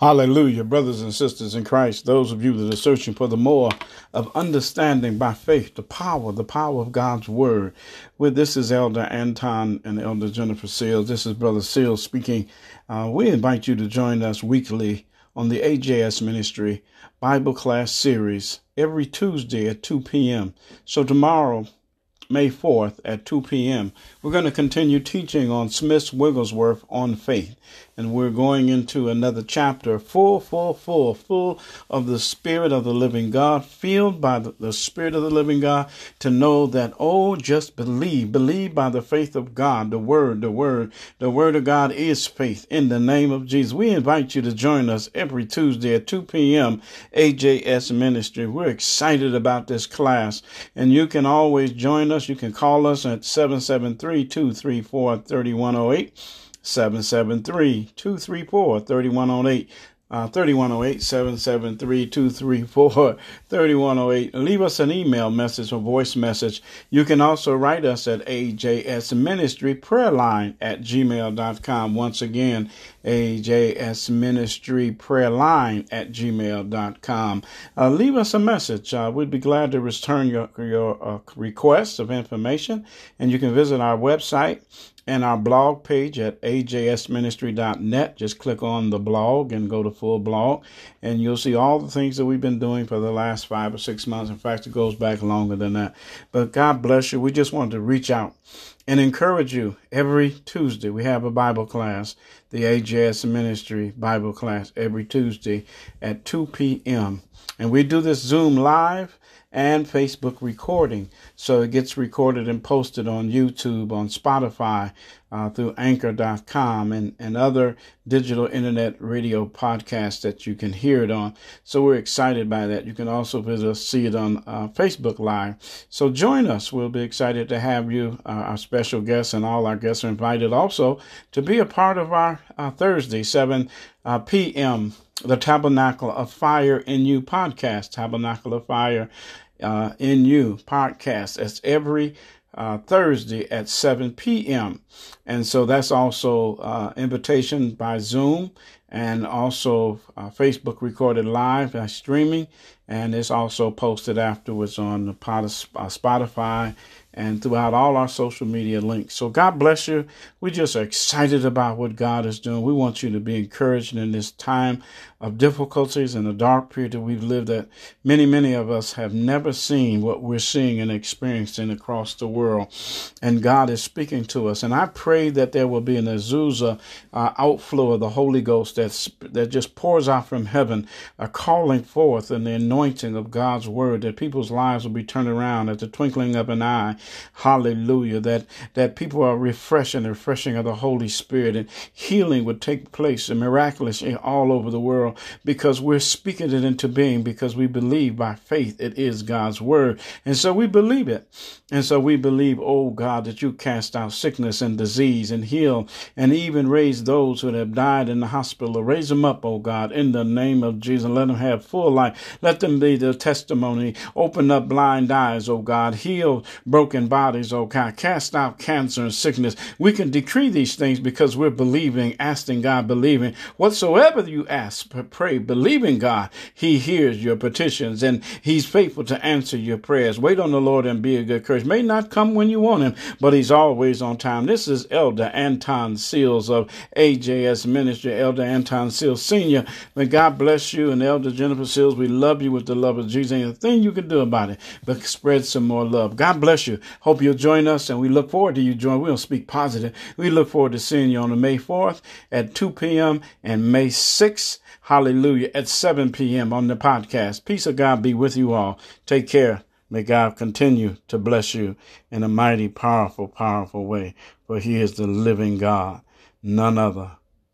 Hallelujah, brothers and sisters in Christ, those of you that are searching for the more of understanding by faith, the power, the power of God's word. With this is Elder Anton and Elder Jennifer Seals. This is Brother Seals speaking. Uh, we invite you to join us weekly on the AJS Ministry Bible class series every Tuesday at 2 p.m. So tomorrow, May 4th at 2 p.m. We're going to continue teaching on Smith Wigglesworth on faith. And we're going into another chapter full, full, full, full of the Spirit of the living God, filled by the, the Spirit of the living God to know that, oh, just believe. Believe by the faith of God, the Word, the Word. The Word of God is faith in the name of Jesus. We invite you to join us every Tuesday at 2 p.m. AJS Ministry. We're excited about this class, and you can always join us us, you can call us at 773 234 3108. 773 234 3108. Uh, 3108 773 234 3108. Leave us an email message or voice message. You can also write us at AJS Ministry Prayer Line at gmail.com. Once again, AJS Ministry Prayer Line at gmail.com. Uh, leave us a message. Uh, we'd be glad to return your, your uh, requests of information. And you can visit our website and our blog page at ajsministry.net. Just click on the blog and go to full blog, and you'll see all the things that we've been doing for the last five or six months. In fact, it goes back longer than that. But God bless you. We just wanted to reach out and encourage you every Tuesday. We have a Bible class, the AJS Ministry Bible class, every Tuesday at 2 p.m. And we do this Zoom live and Facebook recording. So it gets recorded and posted on YouTube, on Spotify, uh, through anchor.com and, and other digital internet radio podcasts that you can hear it on. So we're excited by that. You can also visit us, see it on uh, Facebook Live. So join us. We'll be excited to have you, uh, our special guests, and all our guests are invited also to be a part of our uh, Thursday, 7 uh, p.m the Tabernacle of Fire in You podcast, Tabernacle of Fire uh, in You podcast. That's every uh, Thursday at 7 p.m. And so that's also uh, invitation by Zoom and also uh, Facebook recorded live by streaming. And it's also posted afterwards on the uh, Spotify and throughout all our social media links. So God bless you. We just excited about what God is doing. We want you to be encouraged in this time of difficulties and the dark period that we've lived that many, many of us have never seen what we're seeing and experiencing across the world. And God is speaking to us. And I pray that there will be an Azusa uh, outflow of the Holy Ghost that's, that just pours out from heaven, a calling forth and the anointing of God's word, that people's lives will be turned around at the twinkling of an eye Hallelujah. That that people are refreshing, the refreshing of the Holy Spirit, and healing would take place and miraculous all over the world because we're speaking it into being because we believe by faith it is God's word. And so we believe it. And so we believe, oh God, that you cast out sickness and disease and heal and even raise those who have died in the hospital. Raise them up, oh God, in the name of Jesus. Let them have full life. Let them be the testimony. Open up blind eyes, oh God. Heal broken bodies, oh God. Cast out cancer and sickness. We can decree these things because we're believing, asking God, believing. Whatsoever you ask, pray, believing God, He hears your petitions and He's faithful to answer your prayers. Wait on the Lord and be a good courage. May not come when you want Him, but He's always on time. This is Elder Anton Seals of AJS Ministry, Elder Anton Seals Sr. May God bless you and Elder Jennifer Seals. We love you with the love of Jesus. Ain't a thing you can do about it, but spread some more love. God bless you. Hope you'll join us, and we look forward to you joining. We'll speak positive. We look forward to seeing you on the May 4th at 2 p.m. and May 6th, hallelujah, at 7 p.m. on the podcast. Peace of God be with you all. Take care. May God continue to bless you in a mighty, powerful, powerful way, for He is the living God, none other.